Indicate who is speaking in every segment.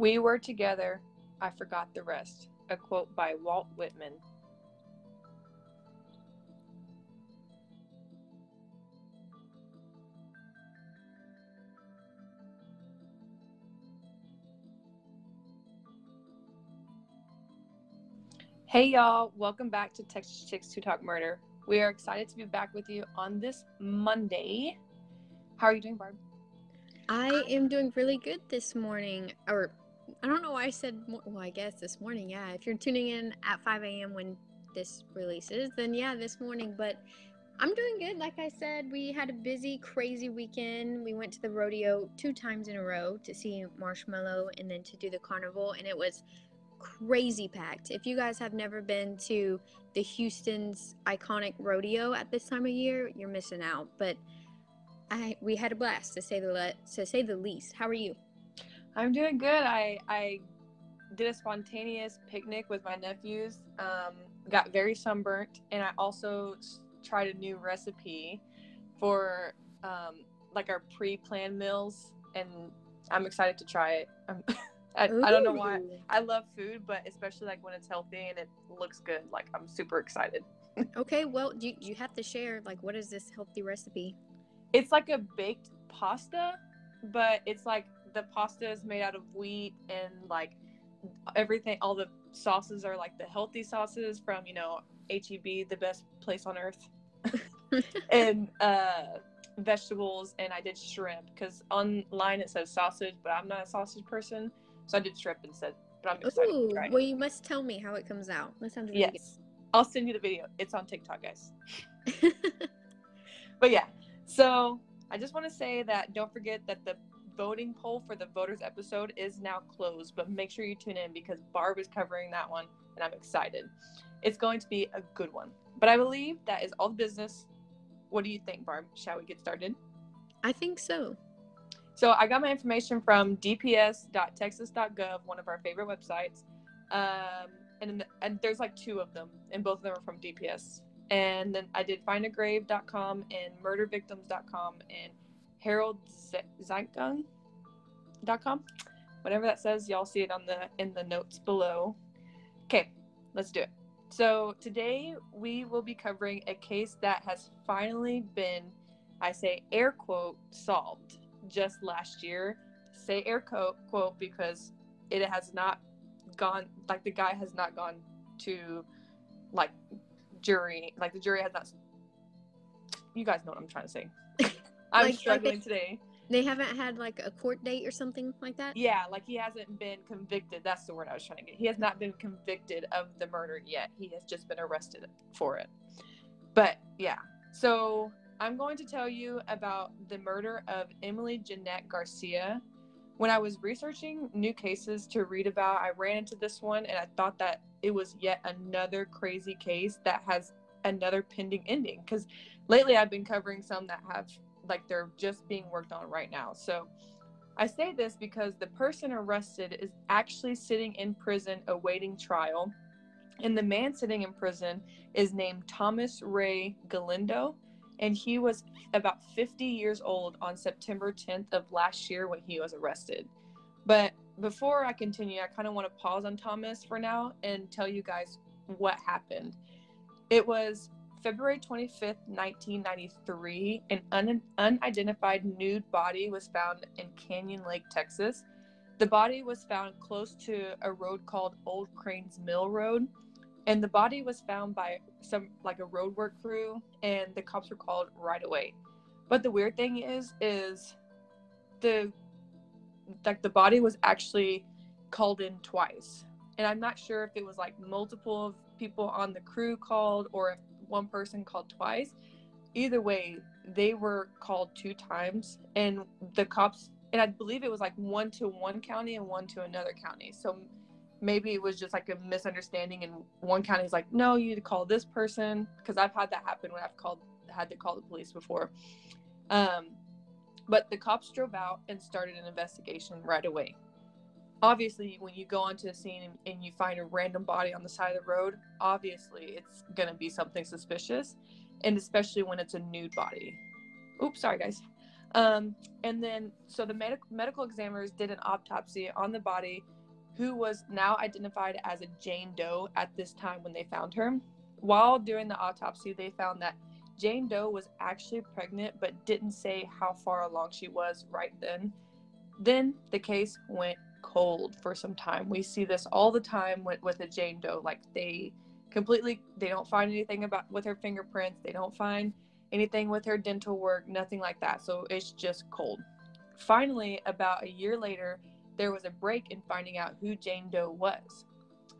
Speaker 1: We were together, I forgot the rest. A quote by Walt Whitman. Hey y'all, welcome back to Texas Chicks Who Talk Murder. We are excited to be back with you on this Monday. How are you doing, Barb?
Speaker 2: I am doing really good this morning. Or I don't know why I said, well, I guess this morning, yeah. If you're tuning in at 5 a.m. when this releases, then yeah, this morning. But I'm doing good. Like I said, we had a busy, crazy weekend. We went to the rodeo two times in a row to see Marshmello and then to do the carnival, and it was crazy packed. If you guys have never been to the Houston's iconic rodeo at this time of year, you're missing out. But I we had a blast to say the le- to say the least. How are you?
Speaker 1: I'm doing good. I I did a spontaneous picnic with my nephews. Um, got very sunburnt, and I also tried a new recipe for um, like our pre-planned meals, and I'm excited to try it. Um, I, I don't know why. I love food, but especially like when it's healthy and it looks good. Like I'm super excited.
Speaker 2: Okay, well, you you have to share like what is this healthy recipe?
Speaker 1: It's like a baked pasta, but it's like the pasta is made out of wheat and like everything. All the sauces are like the healthy sauces from you know HEB, the best place on earth, and uh, vegetables. And I did shrimp because online it says sausage, but I'm not a sausage person, so I did shrimp instead. But I'm excited
Speaker 2: Ooh,
Speaker 1: to try. it.
Speaker 2: well, you must tell me how it comes out. That sounds really
Speaker 1: Yes, I'll send you the video. It's on TikTok, guys. But yeah, so I just want to say that don't forget that the voting poll for the voters episode is now closed, but make sure you tune in because Barb is covering that one and I'm excited. It's going to be a good one. But I believe that is all the business. What do you think, Barb? Shall we get started?
Speaker 2: I think so.
Speaker 1: So I got my information from dps.texas.gov, one of our favorite websites. Um, and, and there's like two of them, and both of them are from DPS. And then I did findagrave.com and murdervictims.com and herald-zeitung.com. Whatever that says, y'all see it on the in the notes below. Okay, let's do it. So today we will be covering a case that has finally been, I say air quote, solved just last year. Say air quote quote because it has not gone like the guy has not gone to like jury like the jury has not you guys know what i'm trying to say i'm
Speaker 2: Like- like
Speaker 1: struggling
Speaker 2: they-
Speaker 1: today.
Speaker 2: They haven't had like a court date or something like that.
Speaker 1: yeah like he hasn't been convicted. That's the word i was trying to get. He has not been convicted of the murder yet. He has just been arrested for it. But yeah. So i'm going to tell you about the murder of emily jeanette garcia. When i was researching new cases to read about i ran into this one and i thought that it was yet another crazy case that has another pending ending. Because lately i've been covering some that have like they're just being worked on right now so I say this because the person arrested is actually sitting in prison awaiting trial. And the man sitting in prison is named Thomas Ray Galindo. And he was about 50 years old on September 10th of last year when he was arrested. But before I continue, I kind of want to pause on Thomas for now and tell you guys what happened. It was February 25th, 1993, an un- unidentified nude body was found in Canyon Lake, Texas. The body was found close to a road called Old Cranes Mill Road, and the body was found by some like a road work crew, and the cops were called right away. But the weird thing is, is the like the body was actually called in twice, and I'm not sure if it was like multiple people on the crew called or if one person called twice. Either way, they were called two times, and the cops, and I believe it was like one to one county and one to another county. So maybe it was just like a misunderstanding, and one county is like, no, you need to call this person, because I've had that happen when I've called had to call the police before. Um, but the cops drove out and started an investigation right away. Obviously, when you go onto a scene and, and you find a random body on the side of the road, obviously it's going to be something suspicious, and especially when it's a nude body. Oops, sorry guys. Um, and then, so the medic- medical examiners did an autopsy on the body, who was now identified as a Jane Doe at this time when they found her. While doing the autopsy, they found that Jane Doe was actually pregnant, but didn't say how far along she was right then. Then the case went cold for some time. We see this all the time with, with a Jane Doe. Like they completely, they don't find anything about with her fingerprints. They don't find anything with her dental work, nothing like that. So it's just cold. Finally, about a year later, there was a break in finding out who Jane Doe was.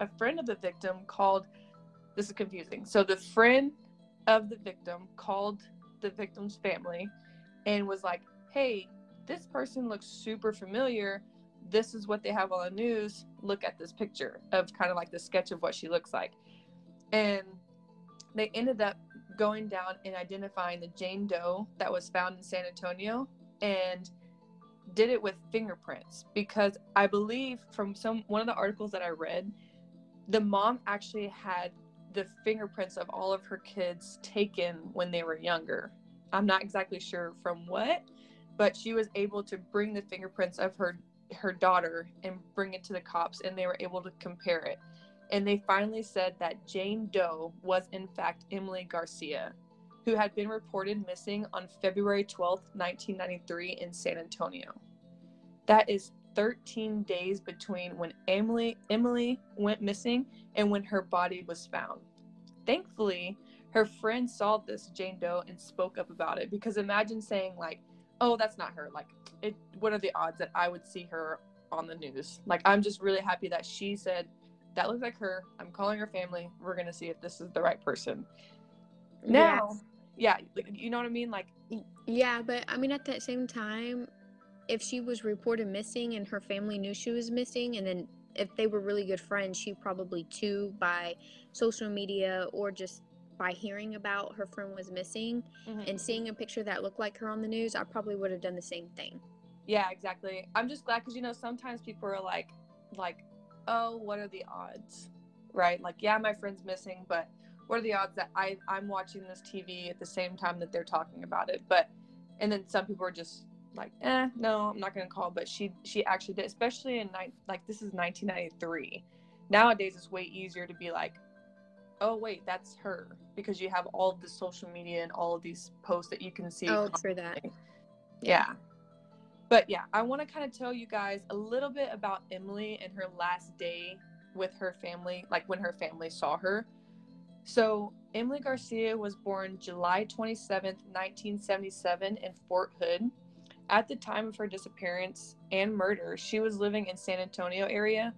Speaker 1: A friend of the victim called, this is confusing. So the friend of the victim called the victim's family and was like, hey, this person looks super familiar. This is what they have on the news. Look at this picture of kind of like the sketch of what she looks like. And they ended up going down and identifying the Jane Doe that was found in San Antonio and did it with fingerprints because I believe from some one of the articles that I read, the mom actually had the fingerprints of all of her kids taken when they were younger. I'm not exactly sure from what, but she was able to bring the fingerprints of her her daughter and bring it to the cops and they were able to compare it. And they finally said that Jane Doe was in fact Emily Garcia, who had been reported missing on February 12, 1993 in San Antonio. That is 13 days between when Emily Emily went missing and when her body was found. Thankfully, her friend saw this Jane Doe and spoke up about it because imagine saying like, "Oh, that's not her." Like, what are the odds that I would see her on the news? Like, I'm just really happy that she said that looks like her. I'm calling her family. We're going to see if this is the right person. Now, yeah, yeah you know what I mean? Like
Speaker 2: yeah, but I mean at that same time if she was reported missing and her family knew she was missing and then if they were really good friends, she probably too by social media or just by hearing about her friend was missing mm-hmm. and seeing a picture that looked like her on the news, I probably would have done the same thing.
Speaker 1: Yeah, exactly. I'm just glad because you know sometimes people are like, like, oh, what are the odds, right? Like, yeah, my friend's missing, but what are the odds that I I'm watching this TV at the same time that they're talking about it? But and then some people are just like, eh, no, I'm not gonna call. But she she actually did, especially in night like this is 1993. Nowadays, it's way easier to be like, oh wait, that's her because you have all of the social media and all of these posts that you can see.
Speaker 2: Oh, for that.
Speaker 1: Yeah. But yeah, I want to kind of tell you guys a little bit about Emily and her last day with her family, like when her family saw her. So, Emily Garcia was born July 27th, 1977, in Fort Hood. At the time of her disappearance and murder, she was living in San Antonio area.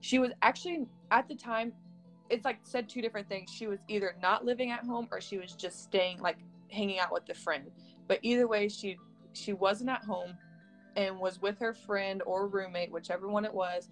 Speaker 1: She was actually at the time it's like said two different things. She was either not living at home or she was just staying like hanging out with a friend. But either way, she she wasn't at home and was with her friend or roommate, whichever one it was.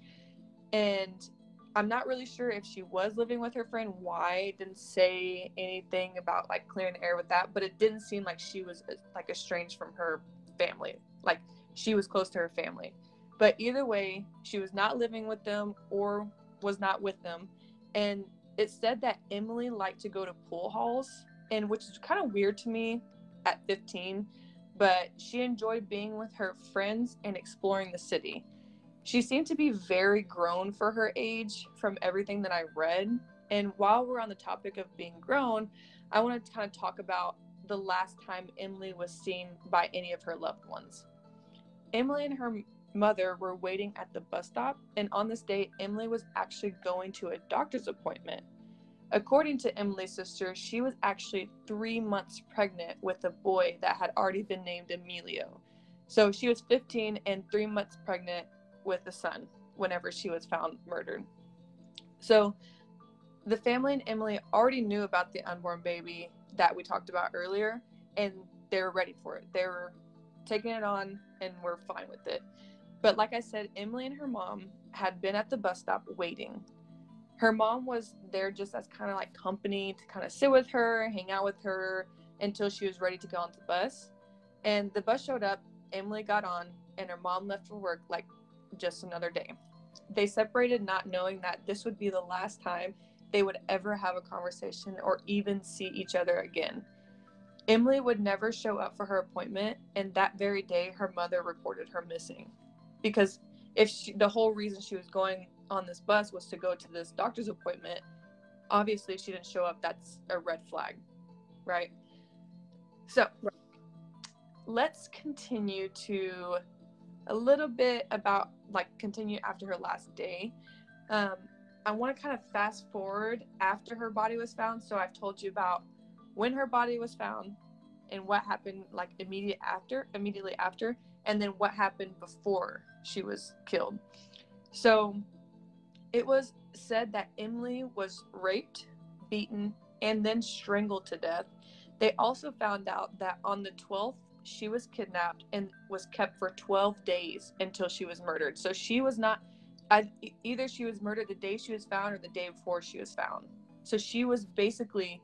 Speaker 1: And I'm not really sure if she was living with her friend. Why didn't say anything about like clearing the air with that, but it didn't seem like she was uh, like estranged from her family. Like she was close to her family. But either way, she was not living with them or was not with them. And it said that Emily liked to go to pool halls, and which is kind of weird to me at 15, but she enjoyed being with her friends and exploring the city. She seemed to be very grown for her age from everything that I read. And while we're on the topic of being grown, I want to kind of talk about the last time Emily was seen by any of her loved ones. Emily and her mother were waiting at the bus stop, and on this day, Emily was actually going to a doctor's appointment. According to Emily's sister, she was actually three months pregnant with a boy that had already been named Emilio. So she was 15 and three months pregnant with a son whenever she was found murdered. So the family and Emily already knew about the unborn baby that we talked about earlier, and they were ready for it. They were taking it on and were fine with it. But like I said, Emily and her mom had been at the bus stop waiting. Her mom was there just as kind of like company to kind of sit with her, hang out with her until she was ready to go on the bus. And the bus showed up, Emily got on, and her mom left for work like just another day. They separated not knowing that this would be the last time they would ever have a conversation or even see each other again. Emily would never show up for her appointment, and that very day, her mother reported her missing. Because if she, the whole reason she was going on this bus was to go to this doctor's appointment, obviously she didn't show up. That's a red flag, right? So let's continue to a little bit about like continue after her last day. Um, I want to kind of fast forward after her body was found. So I've told you about when her body was found and what happened like immediate after, immediately after, and then what happened before she was killed. So it was said that Emily was raped, beaten, and then strangled to death. They also found out that on the 12th, she was kidnapped and was kept for 12 days until she was murdered. So she was not, either she was murdered the day she was found or the day before she was found. So she was basically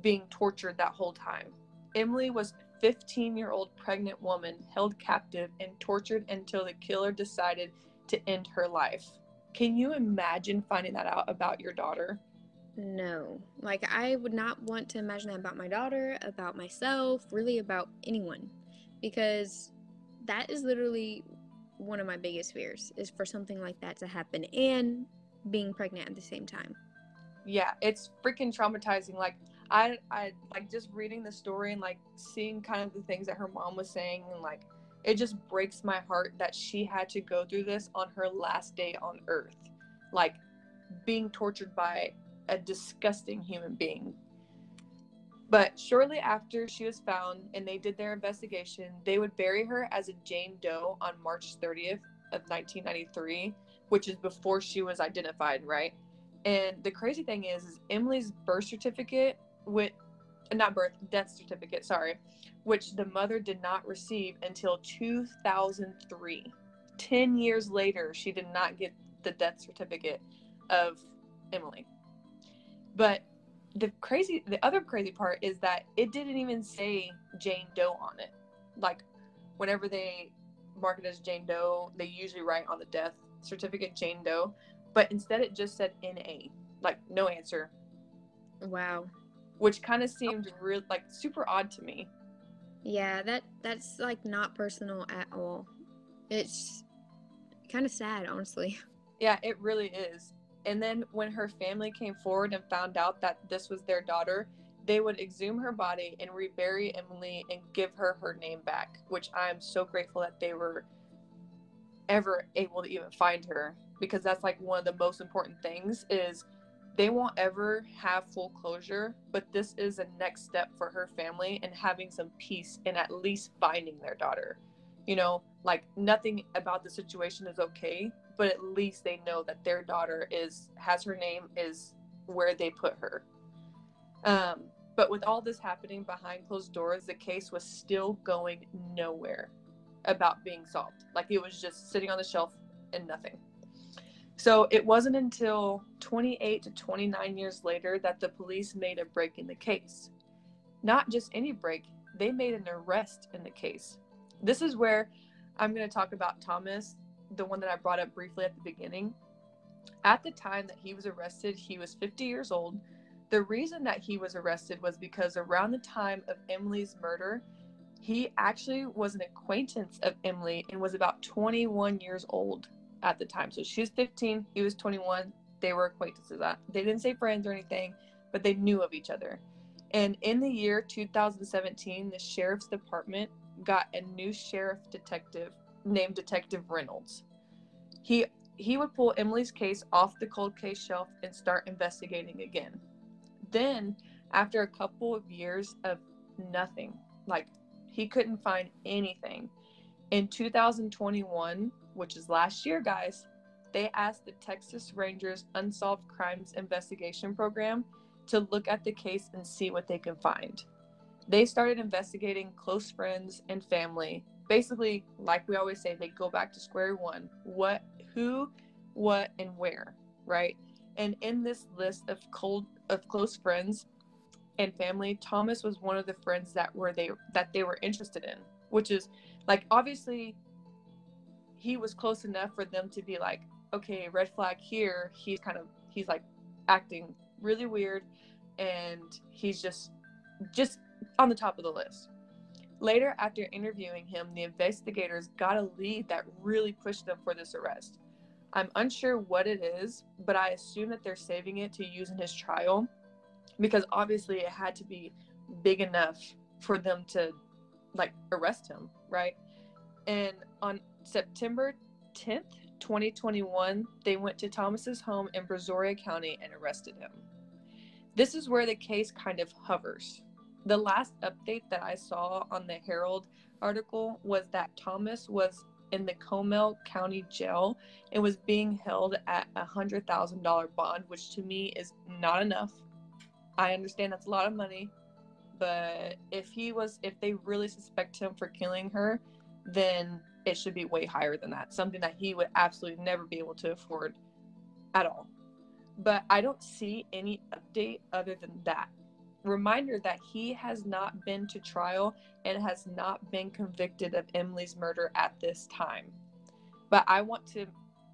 Speaker 1: being tortured that whole time. Emily was 15 year old pregnant woman held captive and tortured until the killer decided to end her life. Can you imagine finding that out about your daughter?
Speaker 2: No. Like, I would not want to imagine that about my daughter, about myself, really about anyone. Because that is literally one of my biggest fears is for something like that to happen and being pregnant at the same time.
Speaker 1: Yeah, it's freaking traumatizing. Like, I, I like just reading the story and like seeing kind of the things that her mom was saying and like it just breaks my heart that she had to go through this on her last day on earth like being tortured by a disgusting human being. But shortly after she was found and they did their investigation, they would bury her as a Jane Doe on March 30th of 1993, which is before she was identified, right? And the crazy thing is, is Emily's birth certificate with not birth death certificate, sorry, which the mother did not receive until 2003. 10 years later, she did not get the death certificate of Emily. But the crazy, the other crazy part is that it didn't even say Jane Doe on it. Like, whenever they mark it as Jane Doe, they usually write on the death certificate Jane Doe, but instead it just said NA, like no answer.
Speaker 2: Wow.
Speaker 1: Which kind of oh. seemed real, like super odd to me.
Speaker 2: Yeah, that that's like not personal at all. It's kind of sad, honestly.
Speaker 1: Yeah, it really is. And then when her family came forward and found out that this was their daughter, they would exhume her body and rebury Emily and give her her name back, which I'm so grateful that they were ever able to even find her because that's like one of the most important things is they won't ever have full closure, but this is a next step for her family and having some peace and at least finding their daughter. You know, like nothing about the situation is okay, but at least they know that their daughter is has her name is where they put her. Um, but with all this happening behind closed doors, the case was still going nowhere about being solved. Like it was just sitting on the shelf and nothing. So it wasn't until 28 to 29 years later that the police made a break in the case. Not just any break, they made an arrest in the case. This is where I'm going to talk about Thomas the one that I brought up briefly at the beginning, at the time that he was arrested, he was 50 years old. The reason that he was arrested was because around the time of Emily's murder, he actually was an acquaintance of Emily and was about 21 years old at the time. So she was 15, he was 21. They were acquaintances. Uh, they didn't say friends or anything, but they knew of each other. And in the year 2017, the sheriff's department got a new sheriff detective named Detective Reynolds. He he would pull Emily's case off the cold case shelf and start investigating again. Then, after a couple of years of nothing, like he couldn't find anything, in 2021, which is last year, guys, they asked the Texas Rangers Unsolved Crimes Investigation Program to look at the case and see what they can find. They started investigating close friends and family basically, like we always say, they go back to square one. What, who, what, and where, right? And in this list of cold of close friends and family, Thomas was one of the friends that were they that they were interested in, which is like obviously he was close enough for them to be like, okay, red flag here. He's kind of he's like acting really weird and he's just just on the top of the list. Later, after interviewing him, the investigators got a lead that really pushed them for this arrest. I'm unsure what it is, but I assume that they're saving it to use in his trial because obviously it had to be big enough for them to like arrest him, right? And on September 10th, 2021, they went to Thomas's home in Brazoria County and arrested him. This is where the case kind of hovers. The last update that I saw on the Herald article was that Thomas was in the Comal County Jail and was being held at a hundred thousand dollar bond, which to me is not enough. I understand that's a lot of money, but if he was, if they really suspect him for killing her, then it should be way higher than that. Something that he would absolutely never be able to afford at all. But I don't see any update other than that. Reminder that he has not been to trial and has not been convicted of Emily's murder at this time. But I want to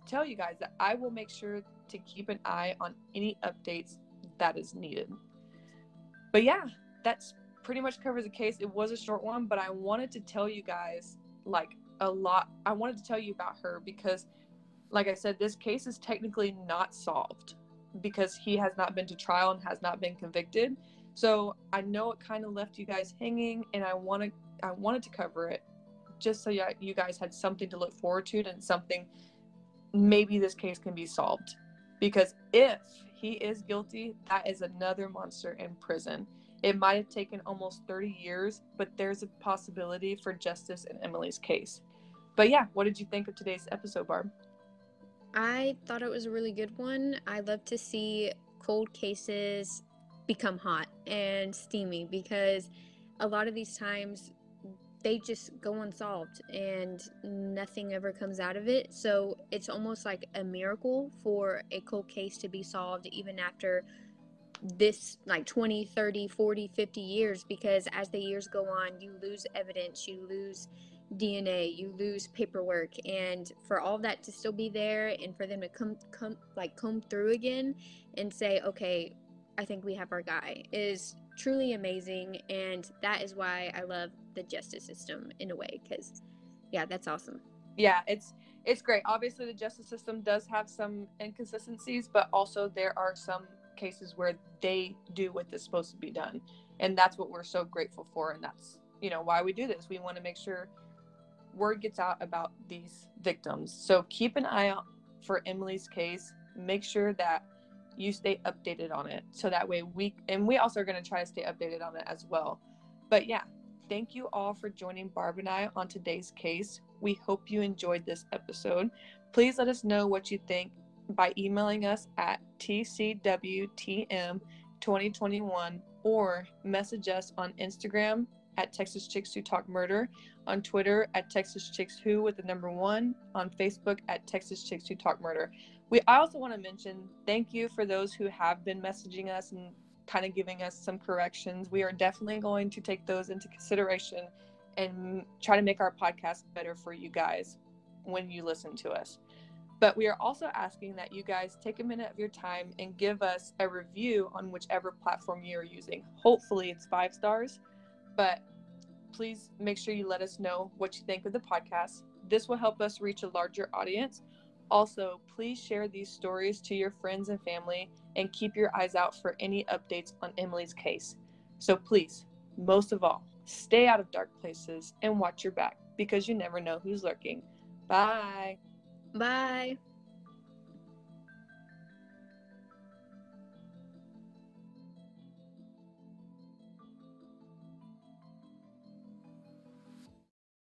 Speaker 1: tell you guys that I will make sure to keep an eye on any updates that is needed. But yeah, that's pretty much covers the case. It was a short one, but I wanted to tell you guys like a lot. I wanted to tell you about her because, like I said, this case is technically not solved because he has not been to trial and has not been convicted. So I know it kind of left you guys hanging, and I want to I wanted to cover it just so you guys had something to look forward to and something maybe this case can be solved. Because if he is guilty, that is another monster in prison. It might have taken almost 30 years, but there's a possibility for justice in Emily's case. But yeah, what did you think of today's episode, Barb?
Speaker 2: I thought it was a really good one. I love to see cold cases become hot and steamy because a lot of these times they just go unsolved and nothing ever comes out of it. So it's almost like a miracle for a cold case to be solved even after this like 20 30 40 50 years because as the years go on you lose evidence you lose dna you lose paperwork and for all that to still be there and for them to come come like come through again and say okay i think we have our guy is truly amazing and that is why i love the justice system in a way because yeah that's awesome.
Speaker 1: Yeah it's it's great. Obviously the justice system does have some inconsistencies but also there are some cases where they do what is supposed to be done and that's what we're so grateful for and that's you know why we do this. We want to make sure word gets out about these victims. So keep an eye out for emily's case. Make sure that you stay updated on it so that way we and we also are going to try to stay updated on it as well. But yeah thank you all for joining barb and i on today's case. We hope you enjoyed this episode. Please let us know what you think by emailing us at tcwtm2021 or message us on Instagram at Texas Chicks Who Talk Murder, on Twitter at Texas Chicks Who with the number one, on Facebook at Texas Chicks Who Talk Murder. We I also want to mention thank you for those who have been messaging us and kind of giving us some corrections. We are definitely going to take those into consideration and try to make our podcast better for you guys when you listen to us. But we are also asking that you guys take a minute of your time and give us a review on whichever platform you are using. Hopefully, it's five stars, but please make sure you let us know what you think of the podcast. This will help us reach a larger audience. Also, please share these stories to your friends and family and keep your eyes out for any updates on Emily's case. So, please, most of all, stay out of dark places and watch your back because you never know who's lurking. Bye.
Speaker 2: Bye.